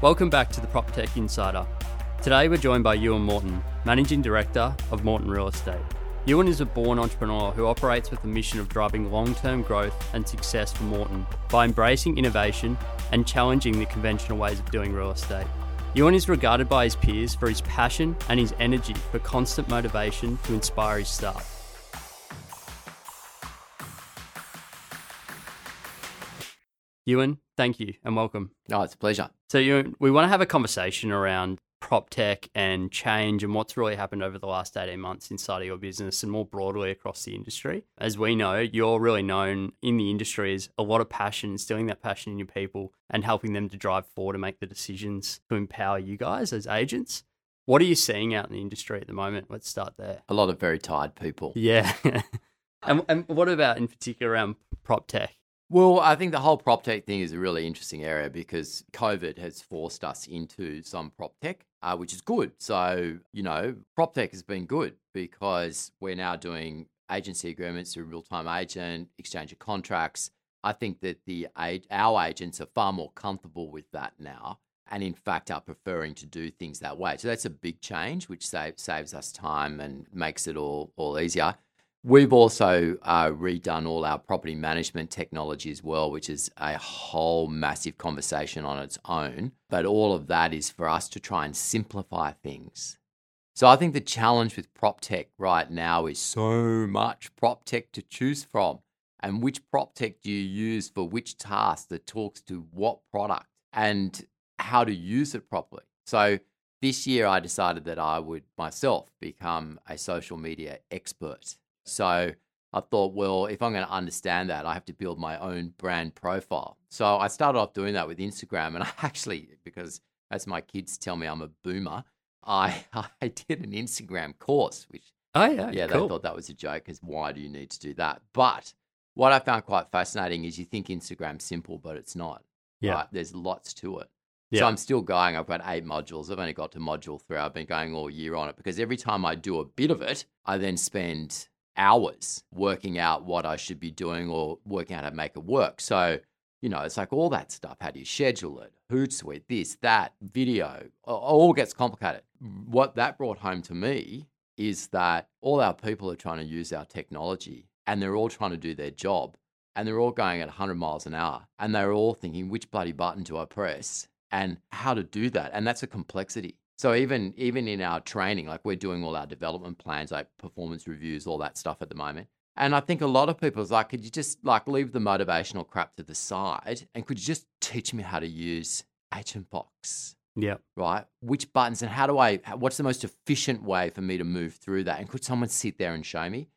Welcome back to the PropTech Insider. Today we're joined by Ewan Morton, Managing Director of Morton Real Estate. Ewan is a born entrepreneur who operates with the mission of driving long term growth and success for Morton by embracing innovation and challenging the conventional ways of doing real estate. Ewan is regarded by his peers for his passion and his energy for constant motivation to inspire his staff. Ewan, thank you and welcome. Oh, it's a pleasure. So, Ewan, we want to have a conversation around prop tech and change and what's really happened over the last 18 months inside of your business and more broadly across the industry. As we know, you're really known in the industry as a lot of passion, instilling that passion in your people and helping them to drive forward and make the decisions to empower you guys as agents. What are you seeing out in the industry at the moment? Let's start there. A lot of very tired people. Yeah. and, and what about in particular around prop tech? Well, I think the whole prop tech thing is a really interesting area because COVID has forced us into some prop tech, uh, which is good. So, you know, prop tech has been good because we're now doing agency agreements through real time agent, exchange of contracts. I think that the our agents are far more comfortable with that now, and in fact are preferring to do things that way. So that's a big change, which save, saves us time and makes it all all easier. We've also uh, redone all our property management technology as well, which is a whole massive conversation on its own. But all of that is for us to try and simplify things. So I think the challenge with prop tech right now is so much prop tech to choose from. And which prop tech do you use for which task that talks to what product and how to use it properly? So this year I decided that I would myself become a social media expert. So I thought, well, if I'm going to understand that, I have to build my own brand profile. So I started off doing that with Instagram. And I actually, because as my kids tell me I'm a boomer, I, I did an Instagram course, which, oh, yeah, yeah, cool. they thought that was a joke because why do you need to do that? But what I found quite fascinating is you think Instagram's simple, but it's not. Yeah. Right? There's lots to it. Yeah. So I'm still going. I've got eight modules. I've only got to module three. I've been going all year on it because every time I do a bit of it, I then spend hours working out what I should be doing or working out how to make it work. So, you know, it's like all that stuff. How do you schedule it? Hootsuite, this, that, video, all gets complicated. What that brought home to me is that all our people are trying to use our technology and they're all trying to do their job and they're all going at 100 miles an hour and they're all thinking, which bloody button do I press and how to do that? And that's a complexity. So even even in our training, like we're doing all our development plans, like performance reviews, all that stuff at the moment. And I think a lot of people is like, could you just like leave the motivational crap to the side and could you just teach me how to use Agentbox? Yeah. Right. Which buttons and how do I? What's the most efficient way for me to move through that? And could someone sit there and show me?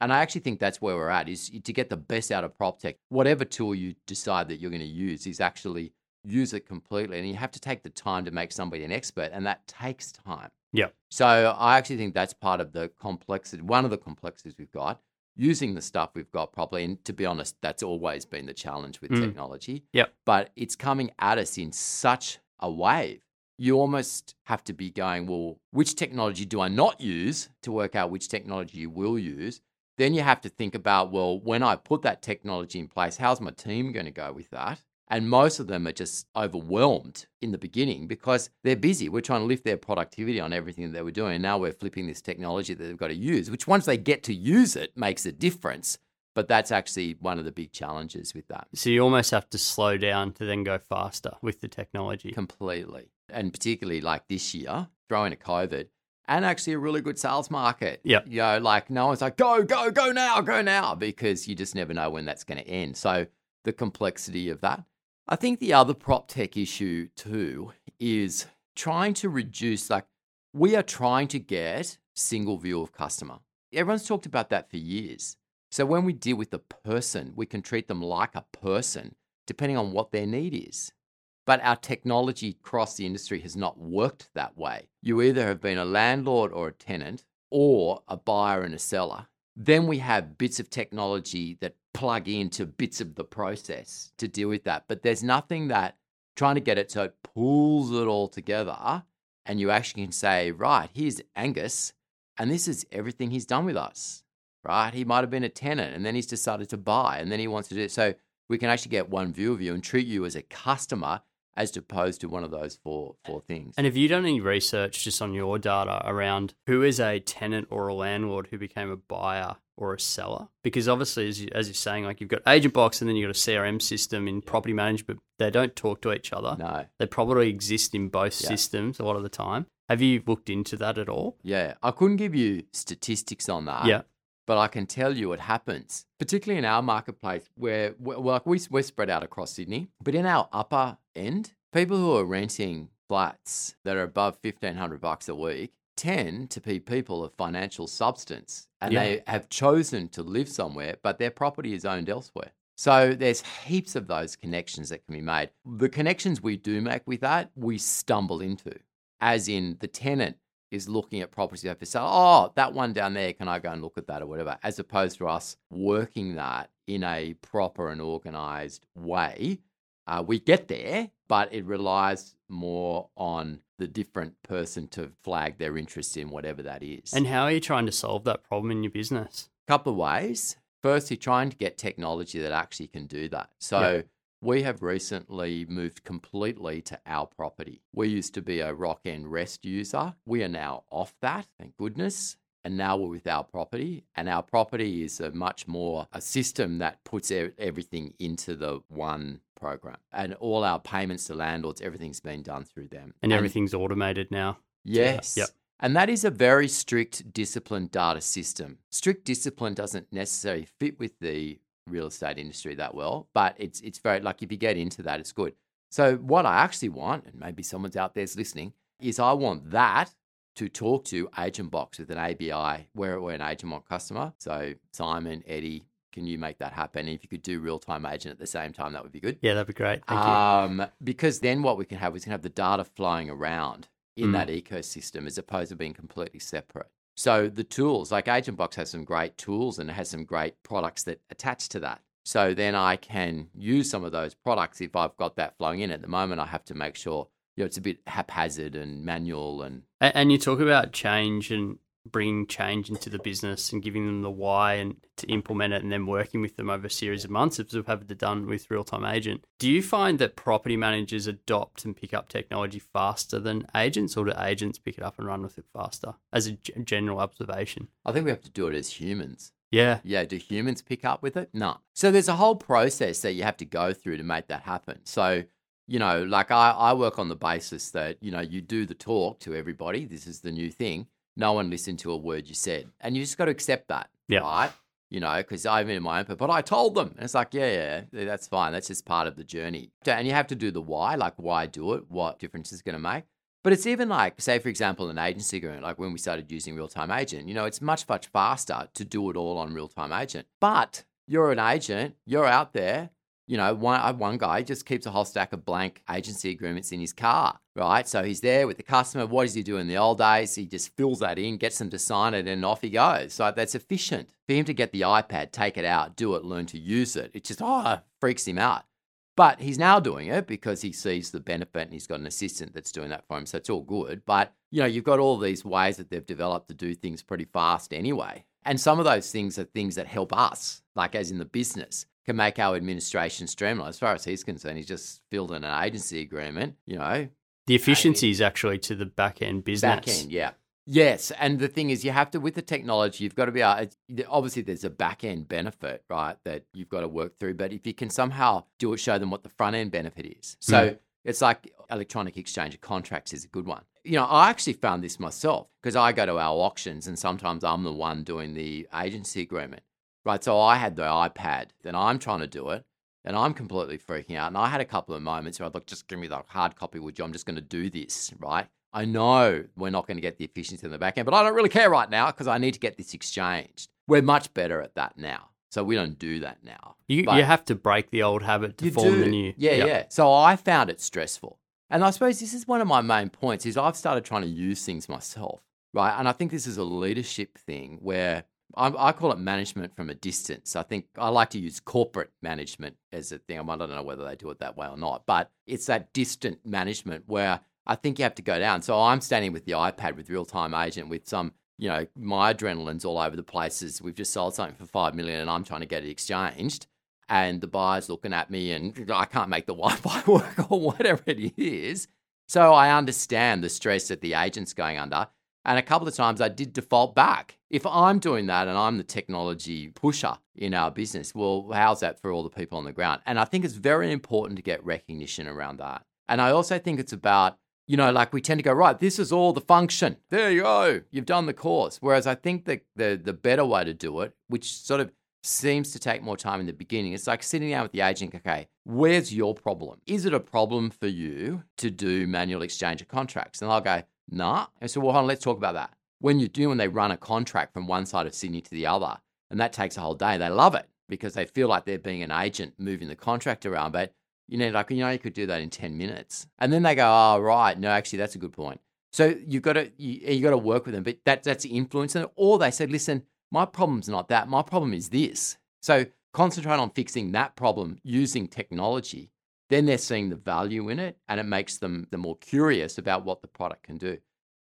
And I actually think that's where we're at is to get the best out of prop tech. Whatever tool you decide that you're going to use is actually use it completely. And you have to take the time to make somebody an expert, and that takes time. Yeah. So I actually think that's part of the complexity, one of the complexities we've got, using the stuff we've got properly. And to be honest, that's always been the challenge with Mm. technology. Yep. But it's coming at us in such a wave. You almost have to be going, well, which technology do I not use to work out which technology you will use? Then you have to think about, well, when I put that technology in place, how's my team going to go with that? And most of them are just overwhelmed in the beginning because they're busy. We're trying to lift their productivity on everything that they were doing. And now we're flipping this technology that they've got to use, which once they get to use it makes a difference. But that's actually one of the big challenges with that. So you almost have to slow down to then go faster with the technology. Completely. And particularly like this year, throwing a COVID and actually a really good sales market. Yep. You know, like no one's like, go, go, go now, go now, because you just never know when that's going to end. So the complexity of that. I think the other prop tech issue too is trying to reduce, like, we are trying to get single view of customer. Everyone's talked about that for years. So when we deal with the person, we can treat them like a person depending on what their need is. But our technology across the industry has not worked that way. You either have been a landlord or a tenant or a buyer and a seller. Then we have bits of technology that plug into bits of the process to deal with that. But there's nothing that trying to get it so it pulls it all together and you actually can say, right, here's Angus, and this is everything he's done with us, right? He might have been a tenant and then he's decided to buy and then he wants to do it. So we can actually get one view of you and treat you as a customer as opposed to one of those four four things. And have you done any research just on your data around who is a tenant or a landlord who became a buyer or a seller? Because obviously, as, you, as you're saying, like you've got Agentbox and then you've got a CRM system in property management. But they don't talk to each other. no. They probably exist in both Yeah. systems a lot of the time. Have you looked into that at all? Yeah, I couldn't give you statistics on that. yeah. but I can tell you it happens, particularly in our marketplace where, well, like we, we're spread out across Sydney, but in our upper end, people who are renting flats that are above 1500 bucks a week tend to be people of financial substance and Yeah. they have chosen to live somewhere, but their property is owned elsewhere. So there's heaps of those connections that can be made. The connections we do make with that, we stumble into, as in the tenant is looking at properties for sale. Oh, that one down there, can I go and look at that or whatever? As opposed to us working that in a proper and organized way. Uh, we get there, but it relies more on the different person to flag their interest in whatever that is. And how are you trying to solve that problem in your business? A couple of ways. First, you're trying to get technology that actually can do that. So Yeah. we have recently moved completely to our property. We used to be a Rockend REST user. We are now off that, thank goodness. And now we're with our property, and our property is a much more a system that puts everything into the one program, and all our payments to landlords, everything's been done through them, And everything's automated now. Yes. Yep. And that is a very strict, disciplined data system. Strict discipline doesn't necessarily fit with the real estate industry that well, but it's it's very like if you get into that, it's good. So what I actually want, and maybe someone's out there's listening, is I want that to talk to Agentbox with an API where we're an Agentbox customer. So Simon, Eddie, can you make that happen? And if you could do real time agent at the same time, that would be good. Yeah, that'd be great. Thank you. Um, because then what we can have is we can have the data flowing around in Mm. that ecosystem as opposed to being completely separate. So the tools, like Agentbox has some great tools and it has some great products that attach to that. So then I can use some of those products if I've got that flowing in. At the moment, I have to make sure you know it's a bit haphazard and manual and And you talk about change and bringing change into the business and giving them the why and to implement it and then working with them over a series of months as we've had it done with real time agent. Do you find that property managers adopt and pick up technology faster than agents or do agents pick it up and run with it faster as a g- general observation? I think we have to do it as humans. Yeah. Yeah, do humans pick up with it? No. So there's a whole process that you have to go through to make that happen. So, you know, like I, I work on the basis that, you know, you do the talk to everybody. This is the new thing. No one listened to a word you said. And you just got to accept that. Yeah. Right? You know, because I'm in my own, but I told them. And it's like, yeah, yeah, that's fine. That's just part of the journey. And you have to do the why, like why do it? What difference is going to make? But it's even like, say, for example, an agency agreement, like when we started using real time agent, you know, it's much, much faster to do it all on real time agent. But you're an agent, you're out there, you know, one, have one guy just keeps a whole stack of blank agency agreements in his car, right? So he's there with the customer. What does he do in the old days? He just fills that in, gets them to sign it, and off he goes. So that's efficient. For him to get the iPad, take it out, do it, learn to use it, it just, oh, freaks him out. But he's now doing it because he sees the benefit and he's got an assistant that's doing that for him. So it's all good. But, you know, you've got all these ways that they've developed to do things pretty fast anyway. And some of those things are things that help us, like as in the business, can make our administration streamline. As far as he's concerned, he's just filled in an agency agreement, you know, The efficiency is actually to the back end business. back end, yeah. Yes, and the thing is, you have to with the technology, you've got to be uh, able. Obviously, there's a back end benefit, right, that you've got to work through. But if you can somehow do it, show them what the front end benefit is. So mm. it's like electronic exchange of contracts is a good one. You know, I actually found this myself because I go to our auctions, and sometimes I'm the one doing the agency agreement, right? So I had the iPad, then I'm trying to do it. And I'm completely freaking out. And I had a couple of moments where I thought, just give me the hard copy, would you? I'm just going to do this, right? I know we're not going to get the efficiency in the back end, but I don't really care right now because I need to get this exchanged. We're much better at that now. So we don't do that now. You, But- you have to break the old habit to form the new. Yeah, Yep. yeah. So I found it stressful. And I suppose this is one of my main points is I've started trying to use things myself, right? And I think this is a leadership thing where I, I call it management from a distance. I think I like to use corporate management as a thing. I don't know whether they do it that way or not, but it's that distant management where I think you have to go down. So I'm standing with the iPad with real time agent with some, you know, my adrenaline's all over the places. We've just sold something for five million and I'm trying to get it exchanged. and the buyer's looking at me and I can't make the Wi-Fi work or whatever it is. So I understand the stress that the agent's going under. And a couple of times I did default back. If I'm doing that and I'm the technology pusher in our business, well, how's that for all the people on the ground? And I think it's very important to get recognition around that. And I also think it's about, you know, like we tend to go, right, this is all the function. There you go. You've done the course. Whereas I think that the, the better way to do it, which sort of seems to take more time in the beginning. It's like sitting down with the agent, okay, where's your problem? Is it a problem for you to do manual exchange of contracts? And I'll go, nah. And so, well, hold on, let's talk about that. When you do, when they run a contract from one side of Sydney to the other, and that takes a whole day, they love it because they feel like they're being an agent moving the contract around. But you know, like, you know, you could do that in 10 minutes. And then they go, oh, right. No, actually, that's a good point. So you've got to, you, you got to work with them, but that, that's influencing it. Or they said, listen, my problem's not that. My problem is this. So concentrate on fixing that problem using technology. Then they're seeing the value in it and it makes them the more curious about what the product can do.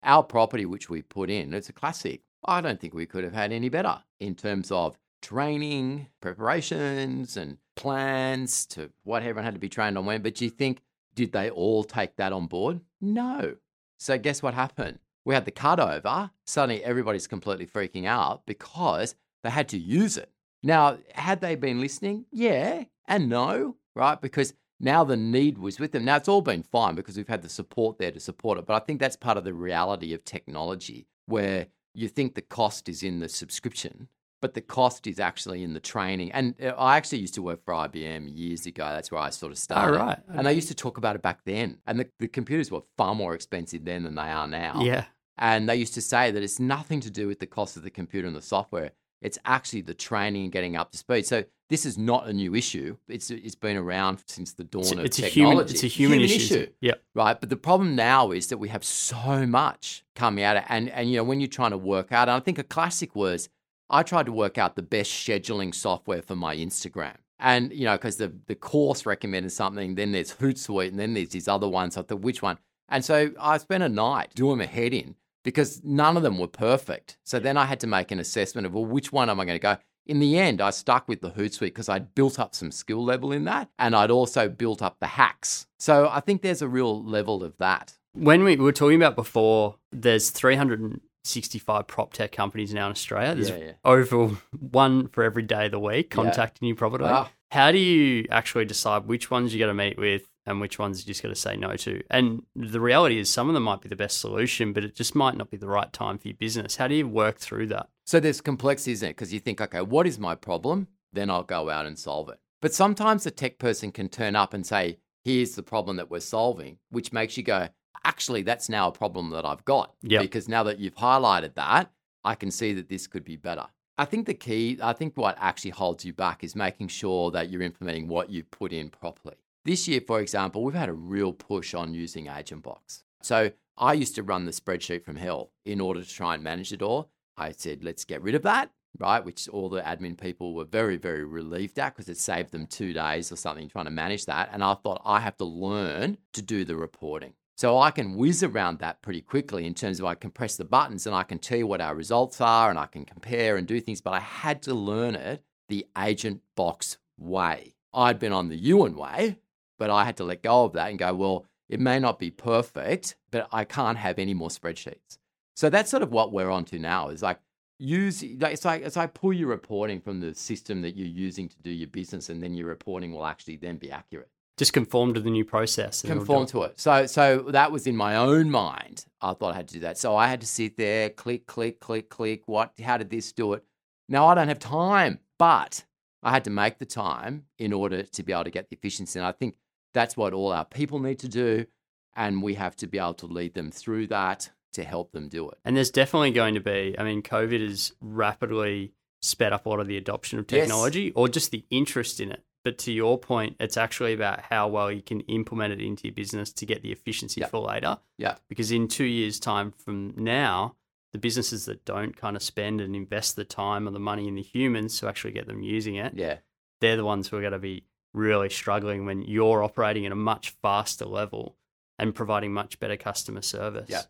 Our property, which we put in, it's a classic. I don't think we could have had any better in terms of training, preparations, and plans to what everyone had to be trained on when. But do you think, did they all take that on board? No. So guess what happened? we had the cutover, suddenly everybody's completely freaking out because they had to use it. Now, had they been listening? Yeah and no, right? Because now the need was with them. Now, it's all been fine because we've had the support there to support it. But I think that's part of the reality of technology where you think the cost is in the subscription but the cost is actually in the training. And uh, I actually used to work for IBM years ago. That's where I sort of started. Oh, right. Okay. And they used to talk about it back then. And the, the computers were far more expensive then than they are now. Yeah. And they used to say that it's nothing to do with the cost of the computer and the software. It's actually the training and getting up to speed. So this is not a new issue. It's it's been around since the dawn it's, of it's technology. A human, it's a human, human issue. issue. Yeah. Right. But the problem now is that we have so much coming out, and and you know when you're trying to work out, and I think a classic was I tried to work out the best scheduling software for my Instagram. And, you know, because the, the course recommended something, then there's Hootsuite, and then there's these other ones. I thought, which one? And so I spent a night doing my head in because none of them were perfect. So then I had to make an assessment of, well, which one am I going to go? In the end, I stuck with the Hootsuite because I'd built up some skill level in that and I'd also built up the hacks. So I think there's a real level of that. When we were talking about before, there's 365 prop tech companies now in Australia. There's yeah, yeah. over one for every day of the week contacting yeah. you probably. Wow. How do you actually decide which ones you got to meet with and which ones you just got to say no to? And the reality is, some of them might be the best solution, but it just might not be the right time for your business. How do you work through that? So there's complexity, isn't it? Because you think, okay, what is my problem? Then I'll go out and solve it. But sometimes a tech person can turn up and say, here's the problem that we're solving, which makes you go, actually, that's now a problem that I've got. Yep. Because now that you've highlighted that, I can see that this could be better. I think the key, I think what actually holds you back is making sure that you're implementing what you put in properly. This year, for example, we've had a real push on using Agentbox. So I used to run the spreadsheet from hell in order to try and manage it all. I said, let's get rid of that, right? Which all the admin people were very, very relieved at because it saved them two days or something trying to manage that. And I thought, I have to learn to do the reporting. So I can whiz around that pretty quickly in terms of I can press the buttons and I can tell you what our results are and I can compare and do things, but I had to learn it the agent box way. I'd been on the Ewan way, but I had to let go of that and go, well, it may not be perfect, but I can't have any more spreadsheets. So that's sort of what we're on to now is like use it's like it's like pull your reporting from the system that you're using to do your business and then your reporting will actually then be accurate just conform to the new process. Conform to it. So, so that was in my own mind. I thought I had to do that. So I had to sit there, click, click, click, click. What? How did this do it? Now I don't have time, but I had to make the time in order to be able to get the efficiency. And I think that's what all our people need to do, and we have to be able to lead them through that to help them do it. And there's definitely going to be. I mean, COVID has rapidly sped up a lot of the adoption of technology, yes. or just the interest in it. But to your point, it's actually about how well you can implement it into your business to get the efficiency yep. for later. Yeah. Because in two years' time from now, the businesses that don't kind of spend and invest the time or the money in the humans to actually get them using it, yeah, they're the ones who are going to be really struggling when you're operating at a much faster level and providing much better customer service. Yeah.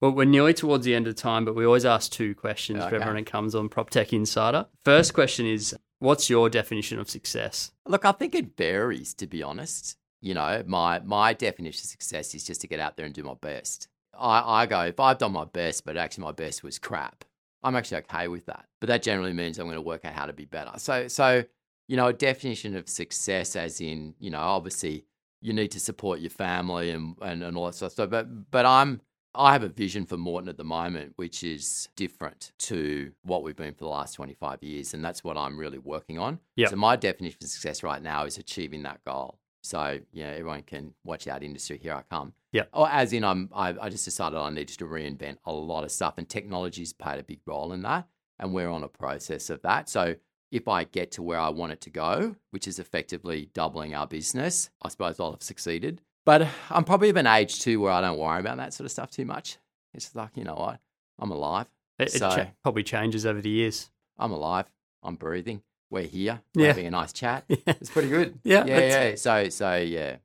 Well, we're nearly towards the end of time, but we always ask two questions okay. for everyone that comes on PropTech Insider. First question is What's your definition of success? Look, I think it varies, to be honest. You know, my my definition of success is just to get out there and do my best. I, I go, if I've done my best, but actually my best was crap, I'm actually okay with that. But that generally means I'm going to work out how to be better. So, so you know, a definition of success, as in, you know, obviously you need to support your family and, and, and all that sort of stuff. But but I'm I have a vision for Morton at the moment, which is different to what we've been for the last 25 years. And that's what I'm really working on. Yep. So my definition of success right now is achieving that goal. So, yeah, everyone can watch out industry. Here I come. Yep. Or oh, as in, I'm, I, I just decided I needed to reinvent a lot of stuff, and technology's played a big role in that. And we're on a process of that. So, if I get to where I want it to go, which is effectively doubling our business, I suppose I'll have succeeded. But I'm probably of an age too where I don't worry about that sort of stuff too much. It's like, you know what? I'm alive. It, it So- cha- probably changes over the years. I'm alive. I'm breathing. We're here. We're Yeah. having a nice chat. It's pretty good. Yeah, Yeah. Yeah. So, so yeah.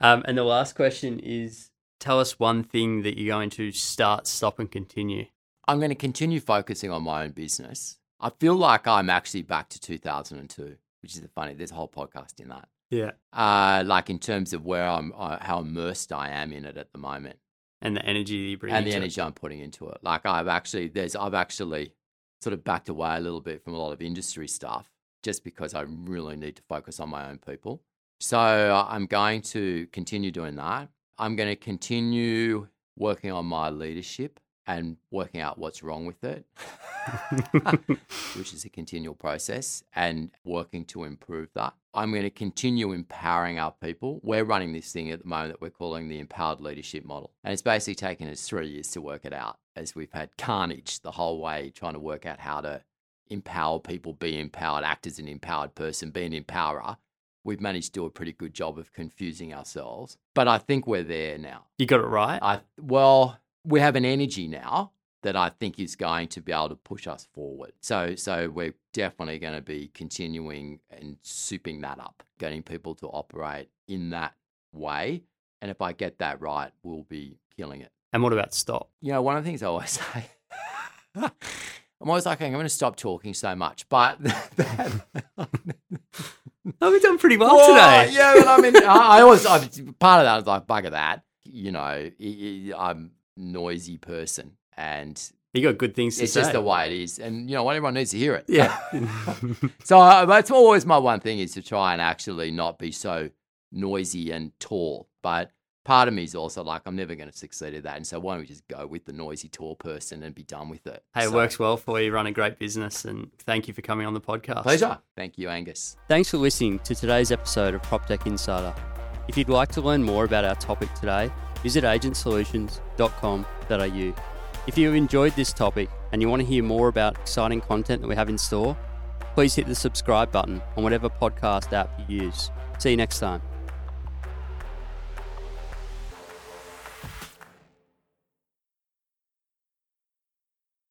Um, and the last question is tell us one thing that you're going to start, stop, and continue. I'm going to continue focusing on my own business. I feel like I'm actually back to 2002, which is the funny. There's a whole podcast in that. Yeah. Uh, like in terms of where I'm, uh, how immersed I am in it at the moment, And the energy you bring and the into it. energy I'm putting into it. Like I've actually, there's, I've actually sort of backed away a little bit from a lot of industry stuff, just because I really need to focus on my own people. So I'm going to continue doing that. I'm going to continue working on my leadership and working out what's wrong with it, which is a continual process, and working to improve that. I'm going to continue empowering our people. We're running this thing at the moment that we're calling the empowered leadership model. And it's basically taken us three years to work it out as we've had carnage the whole way trying to work out how to empower people, be empowered, act as an empowered person, be an empowerer. We've managed to do a pretty good job of confusing ourselves, but I think we're there now. you got it right. I well, we have an energy now that I think is going to be able to push us forward. So so we're definitely going to be continuing and souping that up, getting people to operate in that way. And if I get that right, we'll be killing it. and what about stop? You know, one of the things I always say, I'm always like, I'm going to stop talking so much, but Oh, we've done pretty well today. Yeah, but I mean, I, I always I, part of that is like bugger that. You know, I'm noisy person, and You got good things to it's say. It's just the way it is. And you know what? Everyone needs to hear it. yeah. So uh, that's always my one thing is to try and actually not be so noisy and tall. But part of me is also like, I'm never going to succeed at that. And so why don't we just go with the noisy tall person and be done with it? hey, it works well for you. You Run a great business, and thank you for coming on the podcast. Pleasure. Thank you, Angus. Thanks for listening to today's episode of PropTech Insider. If you'd like to learn more about our topic today, visit agentsolutions.com.au. If you have enjoyed this topic and you want to hear more about exciting content that we have in store, please hit the subscribe button on whatever podcast app you use. See you next time.